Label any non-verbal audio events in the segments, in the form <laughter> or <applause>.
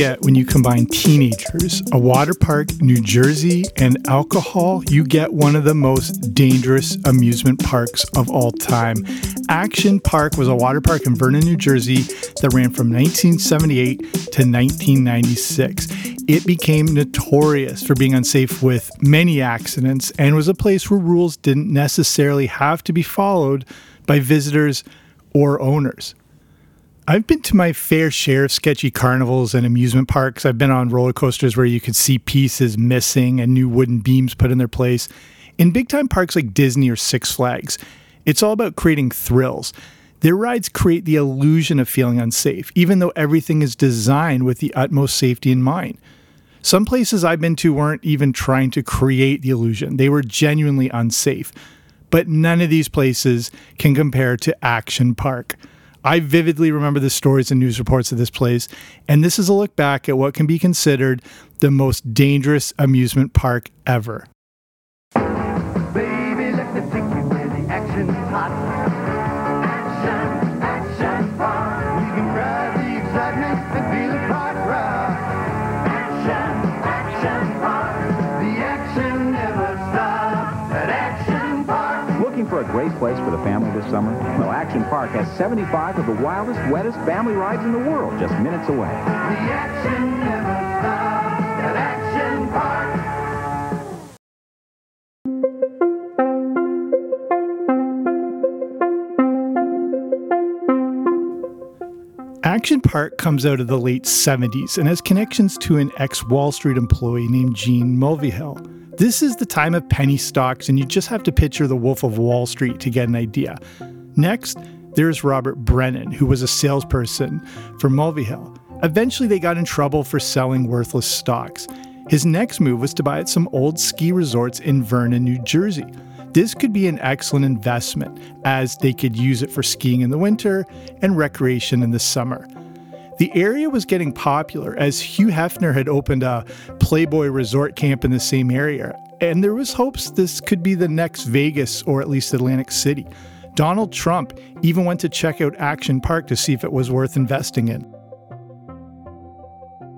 Get when you combine teenagers, a water park, New Jersey, and alcohol? You get one of the most dangerous amusement parks of all time. Action Park was a water park in Vernon, New Jersey that ran from 1978 to 1996. It became notorious for being unsafe with many accidents and was a place where rules didn't necessarily have to be followed by visitors or owners. I've been to my fair share of sketchy carnivals and amusement parks. I've been on roller coasters where you could see pieces missing and new wooden beams put in their place. In big time parks like Disney or Six Flags, it's all about creating thrills. Their rides create the illusion of feeling unsafe, even though everything is designed with the utmost safety in mind. Some places I've been to weren't even trying to create the illusion, they were genuinely unsafe. But none of these places can compare to Action Park. I vividly remember the stories and news reports of this place, and this is a look back at what can be considered the most dangerous amusement park ever. A great place for the family this summer? Well, Action Park has 75 of the wildest, wettest family rides in the world just minutes away. The action never stops at Action Park. Action Park comes out of the late 70s and has connections to an ex Wall Street employee named Gene Mulvihill. This is the time of penny stocks, and you just have to picture the Wolf of Wall Street to get an idea. Next, there's Robert Brennan, who was a salesperson for Mulvihill. Eventually, they got in trouble for selling worthless stocks. His next move was to buy some old ski resorts in Vernon, New Jersey. This could be an excellent investment as they could use it for skiing in the winter and recreation in the summer. The area was getting popular as Hugh Hefner had opened a Playboy resort camp in the same area, and there was hopes this could be the next Vegas or at least Atlantic City. Donald Trump even went to check out Action Park to see if it was worth investing in.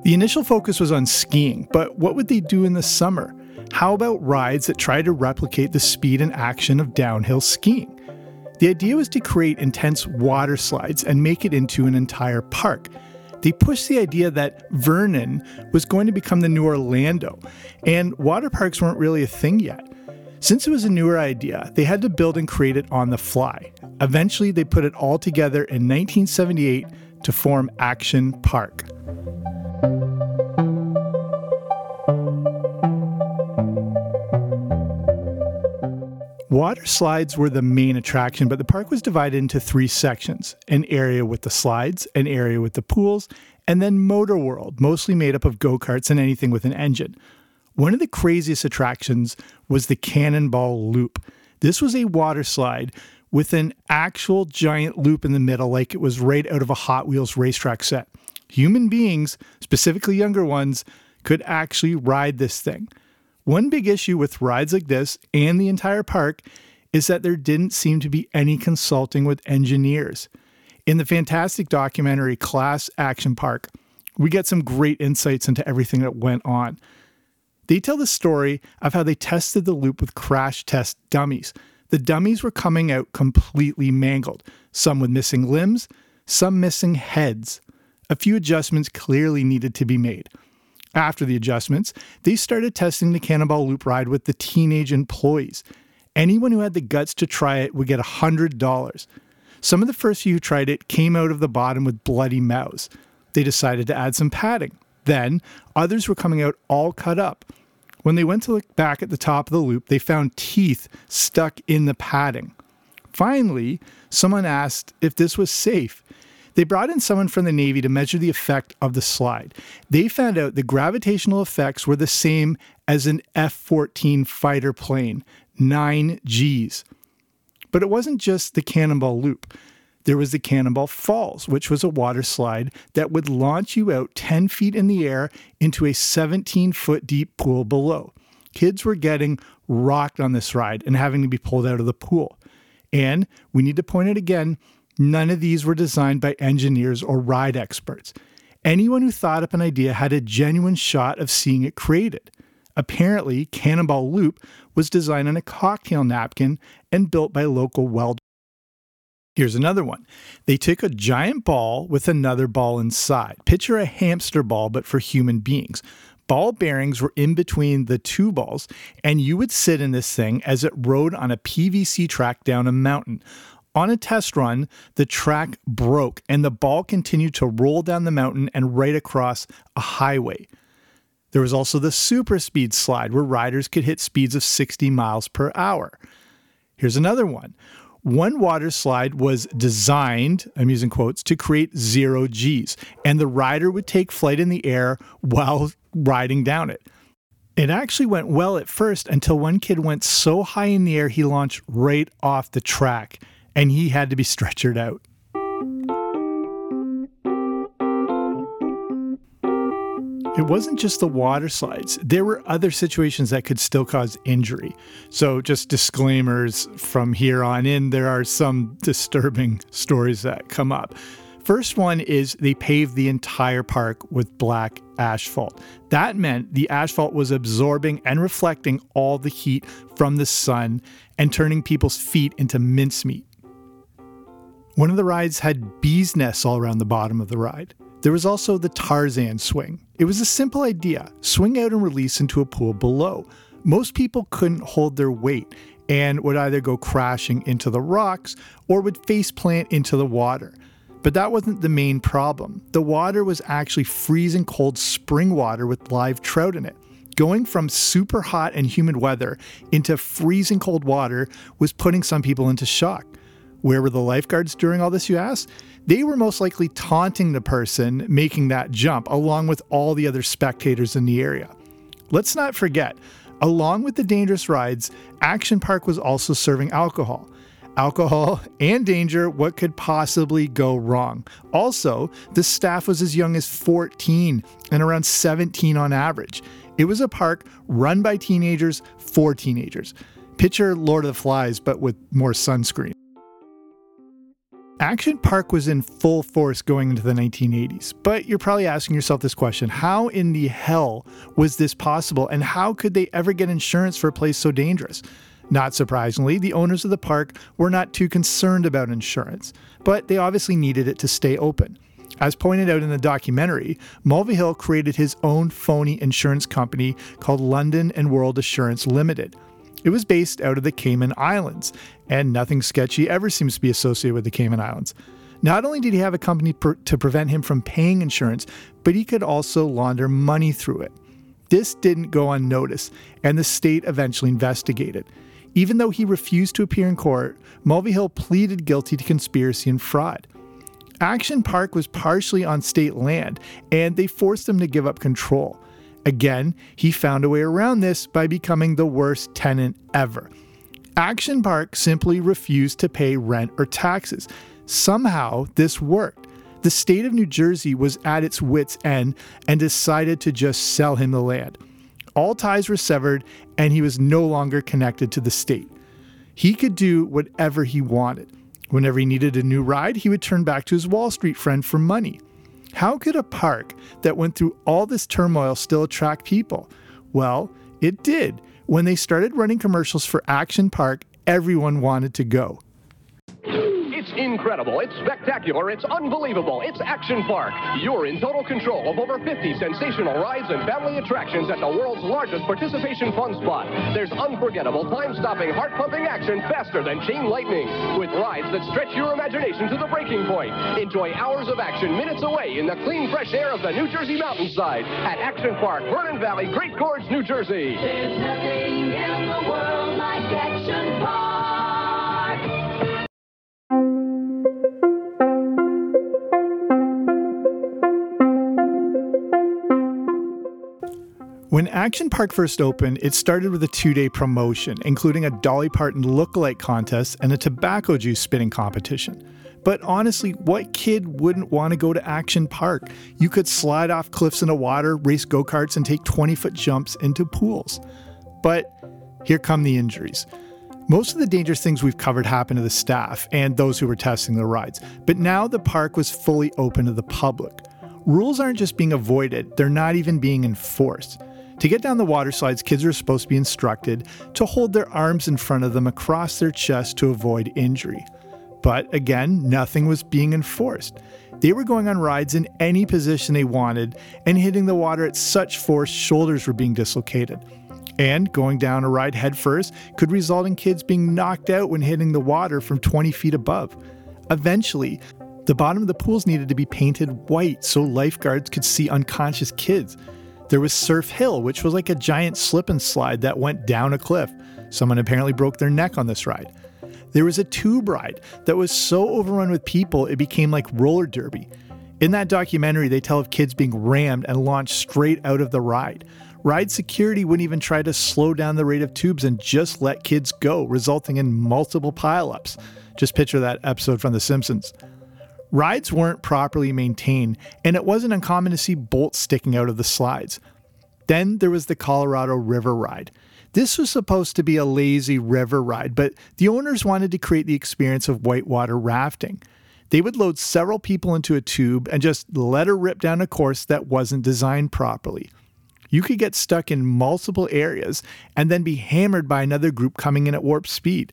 The initial focus was on skiing, but what would they do in the summer? How about rides that try to replicate the speed and action of downhill skiing? The idea was to create intense water slides and make it into an entire park. They pushed the idea that Vernon was going to become the new Orlando, and water parks weren't really a thing yet. Since it was a newer idea, they had to build and create it on the fly. Eventually, they put it all together in 1978 to form Action Park. Water slides were the main attraction, but the park was divided into three sections an area with the slides, an area with the pools, and then Motor World, mostly made up of go karts and anything with an engine. One of the craziest attractions was the Cannonball Loop. This was a water slide with an actual giant loop in the middle, like it was right out of a Hot Wheels racetrack set. Human beings, specifically younger ones, could actually ride this thing. One big issue with rides like this and the entire park is that there didn't seem to be any consulting with engineers. In the fantastic documentary Class Action Park, we get some great insights into everything that went on. They tell the story of how they tested the loop with crash test dummies. The dummies were coming out completely mangled, some with missing limbs, some missing heads. A few adjustments clearly needed to be made. After the adjustments, they started testing the Cannonball Loop ride with the teenage employees. Anyone who had the guts to try it would get $100. Some of the first few who tried it came out of the bottom with bloody mouths. They decided to add some padding. Then, others were coming out all cut up. When they went to look back at the top of the loop, they found teeth stuck in the padding. Finally, someone asked if this was safe. They brought in someone from the Navy to measure the effect of the slide. They found out the gravitational effects were the same as an F 14 fighter plane 9 Gs. But it wasn't just the Cannonball Loop. There was the Cannonball Falls, which was a water slide that would launch you out 10 feet in the air into a 17 foot deep pool below. Kids were getting rocked on this ride and having to be pulled out of the pool. And we need to point out again none of these were designed by engineers or ride experts. Anyone who thought up an idea had a genuine shot of seeing it created. Apparently, Cannonball Loop was designed on a cocktail napkin and built by local welder. Here's another one. They took a giant ball with another ball inside. Picture a hamster ball, but for human beings. Ball bearings were in between the two balls, and you would sit in this thing as it rode on a PVC track down a mountain. On a test run, the track broke and the ball continued to roll down the mountain and right across a highway. There was also the super speed slide where riders could hit speeds of 60 miles per hour. Here's another one. One water slide was designed, I'm using quotes, to create zero Gs, and the rider would take flight in the air while riding down it. It actually went well at first until one kid went so high in the air he launched right off the track and he had to be stretchered out. It wasn't just the water slides. There were other situations that could still cause injury. So, just disclaimers from here on in, there are some disturbing <laughs> stories that come up. First one is they paved the entire park with black asphalt. That meant the asphalt was absorbing and reflecting all the heat from the sun and turning people's feet into mincemeat. One of the rides had bees' nests all around the bottom of the ride. There was also the Tarzan swing. It was a simple idea swing out and release into a pool below. Most people couldn't hold their weight and would either go crashing into the rocks or would face plant into the water. But that wasn't the main problem. The water was actually freezing cold spring water with live trout in it. Going from super hot and humid weather into freezing cold water was putting some people into shock. Where were the lifeguards during all this, you ask? They were most likely taunting the person making that jump, along with all the other spectators in the area. Let's not forget, along with the dangerous rides, Action Park was also serving alcohol. Alcohol <laughs> and danger, what could possibly go wrong? Also, the staff was as young as 14 and around 17 on average. It was a park run by teenagers for teenagers. Picture Lord of the Flies, but with more sunscreen. Action Park was in full force going into the 1980s, but you're probably asking yourself this question how in the hell was this possible, and how could they ever get insurance for a place so dangerous? Not surprisingly, the owners of the park were not too concerned about insurance, but they obviously needed it to stay open. As pointed out in the documentary, Mulvihill created his own phony insurance company called London and World Assurance Limited. It was based out of the Cayman Islands, and nothing sketchy ever seems to be associated with the Cayman Islands. Not only did he have a company per- to prevent him from paying insurance, but he could also launder money through it. This didn't go unnoticed, and the state eventually investigated. Even though he refused to appear in court, Mulvihill pleaded guilty to conspiracy and fraud. Action Park was partially on state land, and they forced him to give up control. Again, he found a way around this by becoming the worst tenant ever. Action Park simply refused to pay rent or taxes. Somehow, this worked. The state of New Jersey was at its wits' end and decided to just sell him the land. All ties were severed, and he was no longer connected to the state. He could do whatever he wanted. Whenever he needed a new ride, he would turn back to his Wall Street friend for money. How could a park that went through all this turmoil still attract people? Well, it did. When they started running commercials for Action Park, everyone wanted to go. Incredible, it's spectacular, it's unbelievable, it's Action Park. You're in total control of over 50 sensational rides and family attractions at the world's largest participation fun spot. There's unforgettable, time-stopping, heart-pumping action faster than chain lightning, with rides that stretch your imagination to the breaking point. Enjoy hours of action minutes away in the clean, fresh air of the New Jersey mountainside at Action Park, Vernon Valley, Great Gorge, New Jersey. When Action Park first opened, it started with a two day promotion, including a Dolly Parton look-alike contest and a tobacco juice spitting competition. But honestly, what kid wouldn't want to go to Action Park? You could slide off cliffs into water, race go karts, and take 20 foot jumps into pools. But here come the injuries. Most of the dangerous things we've covered happened to the staff and those who were testing the rides, but now the park was fully open to the public. Rules aren't just being avoided, they're not even being enforced. To get down the water slides, kids are supposed to be instructed to hold their arms in front of them across their chest to avoid injury. But again, nothing was being enforced. They were going on rides in any position they wanted and hitting the water at such force shoulders were being dislocated. And going down a ride headfirst could result in kids being knocked out when hitting the water from 20 feet above. Eventually, the bottom of the pools needed to be painted white so lifeguards could see unconscious kids. There was Surf Hill, which was like a giant slip and slide that went down a cliff. Someone apparently broke their neck on this ride. There was a tube ride that was so overrun with people it became like roller derby. In that documentary, they tell of kids being rammed and launched straight out of the ride. Ride security wouldn't even try to slow down the rate of tubes and just let kids go, resulting in multiple pileups. Just picture that episode from The Simpsons. Rides weren't properly maintained, and it wasn't uncommon to see bolts sticking out of the slides. Then there was the Colorado River Ride. This was supposed to be a lazy river ride, but the owners wanted to create the experience of whitewater rafting. They would load several people into a tube and just let her rip down a course that wasn't designed properly. You could get stuck in multiple areas and then be hammered by another group coming in at warp speed.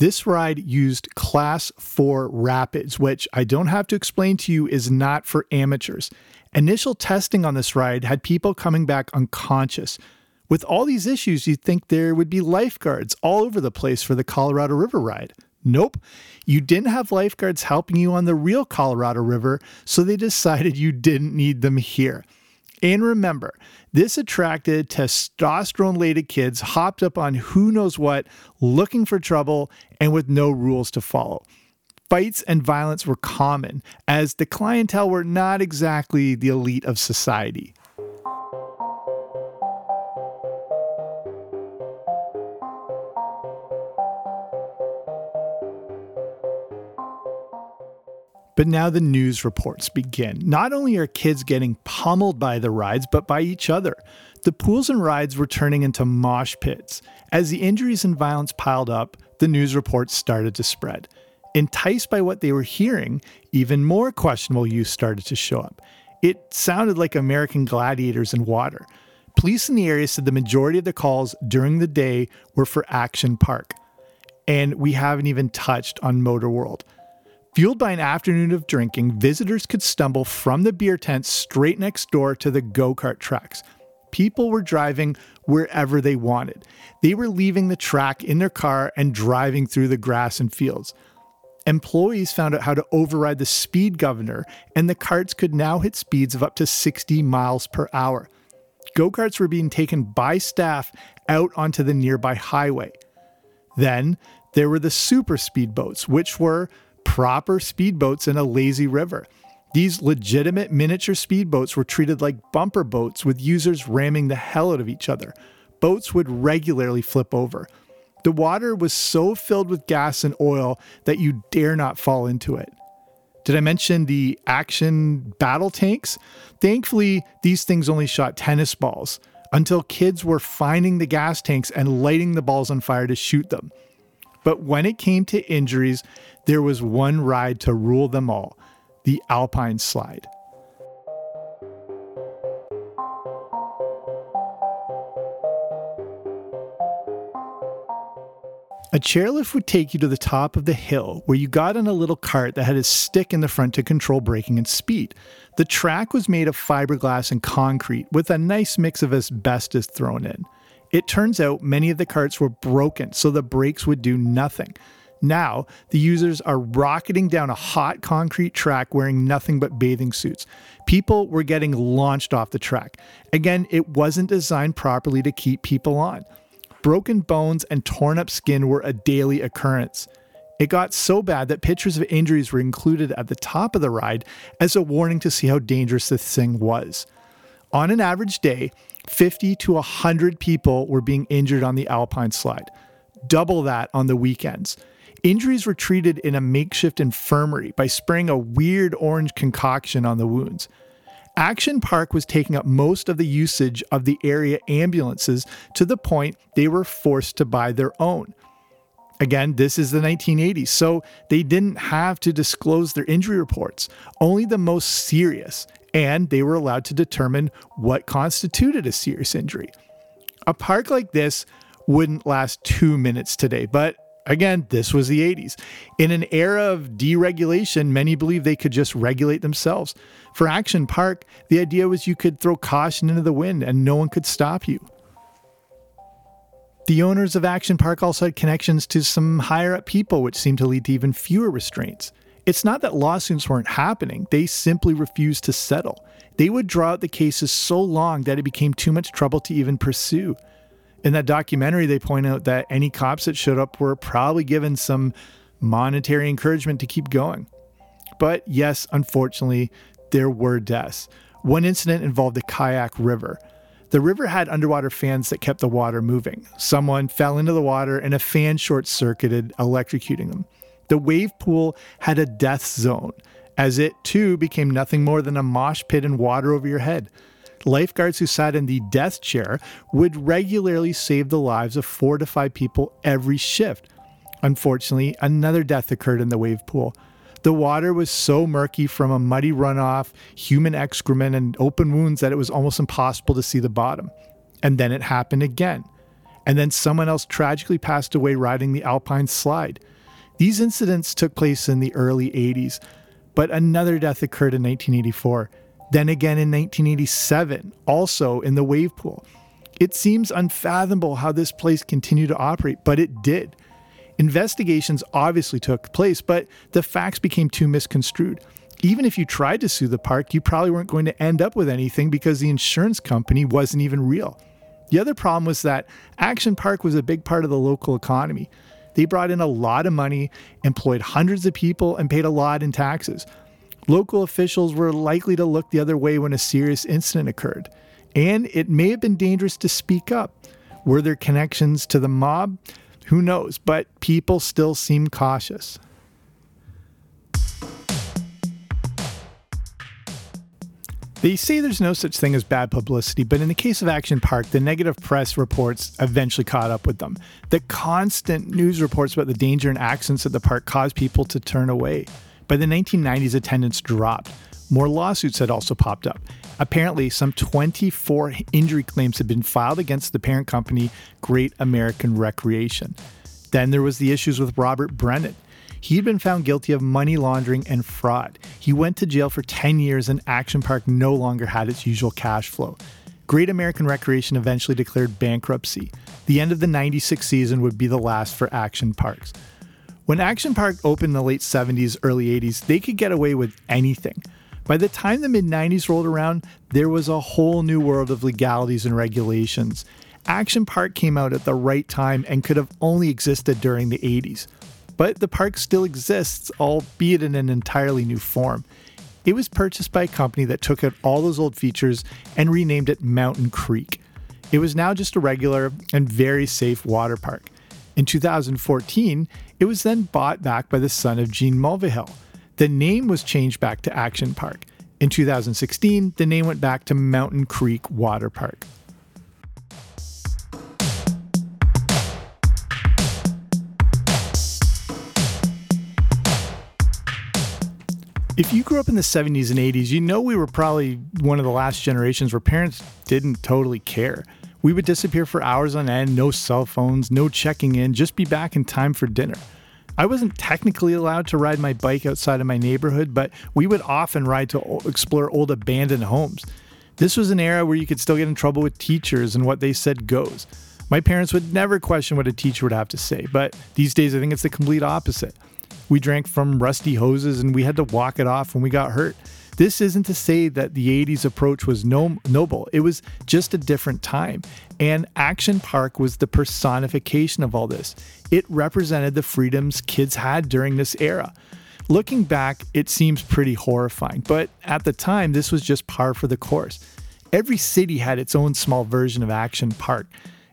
This ride used Class 4 Rapids, which I don't have to explain to you is not for amateurs. Initial testing on this ride had people coming back unconscious. With all these issues, you'd think there would be lifeguards all over the place for the Colorado River ride. Nope, you didn't have lifeguards helping you on the real Colorado River, so they decided you didn't need them here. And remember, this attracted testosterone laden kids hopped up on who knows what, looking for trouble and with no rules to follow. Fights and violence were common, as the clientele were not exactly the elite of society. But now the news reports begin. Not only are kids getting pummeled by the rides, but by each other. The pools and rides were turning into mosh pits. As the injuries and violence piled up, the news reports started to spread. Enticed by what they were hearing, even more questionable use started to show up. It sounded like American gladiators in water. Police in the area said the majority of the calls during the day were for Action Park. And we haven't even touched on Motor World. Fueled by an afternoon of drinking, visitors could stumble from the beer tent straight next door to the go kart tracks. People were driving wherever they wanted. They were leaving the track in their car and driving through the grass and fields. Employees found out how to override the speed governor, and the carts could now hit speeds of up to 60 miles per hour. Go karts were being taken by staff out onto the nearby highway. Then there were the super speedboats, which were proper speedboats in a lazy river. These legitimate miniature speedboats were treated like bumper boats with users ramming the hell out of each other. Boats would regularly flip over. The water was so filled with gas and oil that you dare not fall into it. Did I mention the action battle tanks? Thankfully, these things only shot tennis balls until kids were finding the gas tanks and lighting the balls on fire to shoot them. But when it came to injuries, there was one ride to rule them all the Alpine Slide. A chairlift would take you to the top of the hill where you got on a little cart that had a stick in the front to control braking and speed. The track was made of fiberglass and concrete with a nice mix of asbestos thrown in. It turns out many of the carts were broken, so the brakes would do nothing. Now, the users are rocketing down a hot concrete track wearing nothing but bathing suits. People were getting launched off the track. Again, it wasn't designed properly to keep people on. Broken bones and torn up skin were a daily occurrence. It got so bad that pictures of injuries were included at the top of the ride as a warning to see how dangerous this thing was. On an average day, 50 to 100 people were being injured on the Alpine slide, double that on the weekends. Injuries were treated in a makeshift infirmary by spraying a weird orange concoction on the wounds. Action Park was taking up most of the usage of the area ambulances to the point they were forced to buy their own. Again, this is the 1980s, so they didn't have to disclose their injury reports, only the most serious, and they were allowed to determine what constituted a serious injury. A park like this wouldn't last two minutes today, but Again, this was the 80s. In an era of deregulation, many believed they could just regulate themselves. For Action Park, the idea was you could throw caution into the wind and no one could stop you. The owners of Action Park also had connections to some higher up people, which seemed to lead to even fewer restraints. It's not that lawsuits weren't happening, they simply refused to settle. They would draw out the cases so long that it became too much trouble to even pursue. In that documentary, they point out that any cops that showed up were probably given some monetary encouragement to keep going. But yes, unfortunately, there were deaths. One incident involved the Kayak River. The river had underwater fans that kept the water moving. Someone fell into the water and a fan short circuited, electrocuting them. The wave pool had a death zone, as it too became nothing more than a mosh pit and water over your head lifeguards who sat in the death chair would regularly save the lives of four to five people every shift. Unfortunately, another death occurred in the wave pool. The water was so murky from a muddy runoff, human excrement, and open wounds that it was almost impossible to see the bottom. And then it happened again. And then someone else tragically passed away riding the Alpine slide. These incidents took place in the early 80s, but another death occurred in 1984. Then again in 1987, also in the wave pool. It seems unfathomable how this place continued to operate, but it did. Investigations obviously took place, but the facts became too misconstrued. Even if you tried to sue the park, you probably weren't going to end up with anything because the insurance company wasn't even real. The other problem was that Action Park was a big part of the local economy. They brought in a lot of money, employed hundreds of people, and paid a lot in taxes. Local officials were likely to look the other way when a serious incident occurred, and it may have been dangerous to speak up. Were there connections to the mob? Who knows, but people still seem cautious. They say there's no such thing as bad publicity, but in the case of Action Park, the negative press reports eventually caught up with them. The constant news reports about the danger and accidents at the park caused people to turn away. By the 1990s, attendance dropped. More lawsuits had also popped up. Apparently, some 24 injury claims had been filed against the parent company, Great American Recreation. Then there was the issues with Robert Brennan. He had been found guilty of money laundering and fraud. He went to jail for 10 years and Action Park no longer had its usual cash flow. Great American Recreation eventually declared bankruptcy. The end of the 96 season would be the last for Action Parks. When Action Park opened in the late 70s, early 80s, they could get away with anything. By the time the mid 90s rolled around, there was a whole new world of legalities and regulations. Action Park came out at the right time and could have only existed during the 80s. But the park still exists, albeit in an entirely new form. It was purchased by a company that took out all those old features and renamed it Mountain Creek. It was now just a regular and very safe water park. In 2014, it was then bought back by the son of Gene Mulvihill. The name was changed back to Action Park. In 2016, the name went back to Mountain Creek Water Park. If you grew up in the 70s and 80s, you know we were probably one of the last generations where parents didn't totally care. We would disappear for hours on end, no cell phones, no checking in, just be back in time for dinner. I wasn't technically allowed to ride my bike outside of my neighborhood, but we would often ride to explore old abandoned homes. This was an era where you could still get in trouble with teachers and what they said goes. My parents would never question what a teacher would have to say, but these days I think it's the complete opposite. We drank from rusty hoses and we had to walk it off when we got hurt. This isn't to say that the 80s approach was no, noble, it was just a different time. And Action Park was the personification of all this. It represented the freedoms kids had during this era. Looking back, it seems pretty horrifying, but at the time, this was just par for the course. Every city had its own small version of Action Park.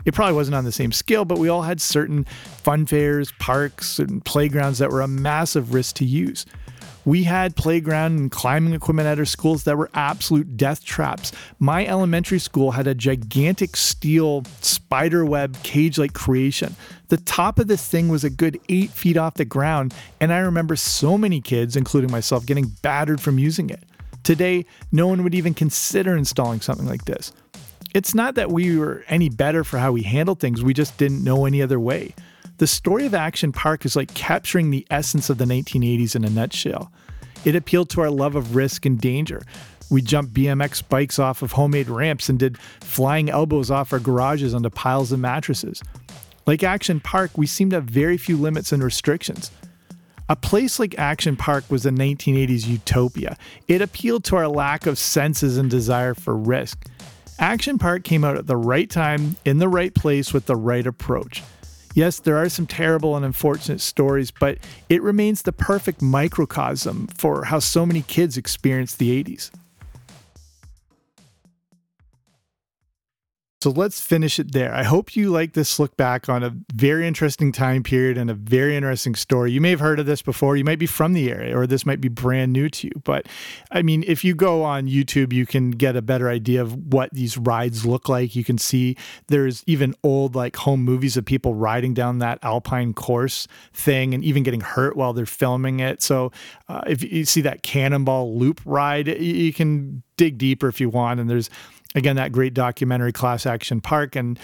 It probably wasn't on the same scale, but we all had certain fun fairs, parks, and playgrounds that were a massive risk to use. We had playground and climbing equipment at our schools that were absolute death traps. My elementary school had a gigantic steel spider web cage like creation. The top of this thing was a good eight feet off the ground, and I remember so many kids, including myself, getting battered from using it. Today, no one would even consider installing something like this. It's not that we were any better for how we handled things, we just didn't know any other way. The story of Action Park is like capturing the essence of the 1980s in a nutshell. It appealed to our love of risk and danger. We jumped BMX bikes off of homemade ramps and did flying elbows off our garages onto piles of mattresses. Like Action Park, we seemed to have very few limits and restrictions. A place like Action Park was a 1980s utopia. It appealed to our lack of senses and desire for risk. Action Park came out at the right time, in the right place, with the right approach. Yes, there are some terrible and unfortunate stories, but it remains the perfect microcosm for how so many kids experienced the 80s. So let's finish it there. I hope you like this look back on a very interesting time period and a very interesting story. You may have heard of this before. You might be from the area or this might be brand new to you. But I mean, if you go on YouTube, you can get a better idea of what these rides look like. You can see there's even old like home movies of people riding down that alpine course thing and even getting hurt while they're filming it. So uh, if you see that cannonball loop ride, you can dig deeper if you want. And there's again that great documentary class action park and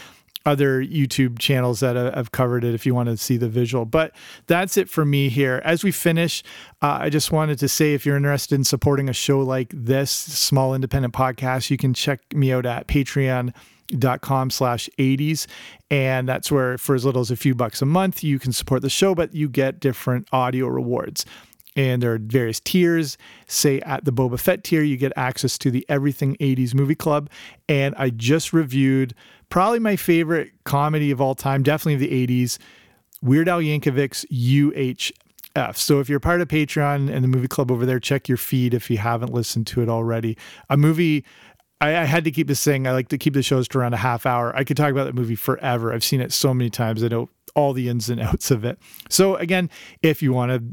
other youtube channels that uh, have covered it if you want to see the visual. But that's it for me here. As we finish uh, i just wanted to say if you're interested in supporting a show like this small independent podcast you can check me out at patreon.com slash 80s and that's where for as little as a few bucks a month you can support the show but you get different audio rewards and there are various tiers. Say at the Boba Fett tier, you get access to the Everything 80s Movie Club. And I just reviewed probably my favorite comedy of all time, definitely of the 80s, Weird Al Yankovic's UHF. So if you're part of Patreon and the movie club over there, check your feed if you haven't listened to it already. A movie. I, I had to keep this thing. I like to keep the shows to around a half hour. I could talk about that movie forever. I've seen it so many times. I know all the ins and outs of it. So again, if you want to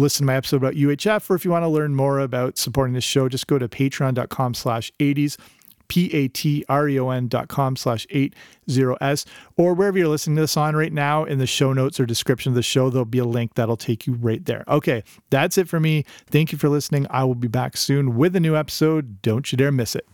listen to my episode about UHF, or if you want to learn more about supporting this show, just go to patreon.com slash 80s, P-A-T-R-E-O-N dot com slash 80S, or wherever you're listening to this on right now, in the show notes or description of the show, there'll be a link that'll take you right there. Okay, that's it for me. Thank you for listening. I will be back soon with a new episode. Don't you dare miss it.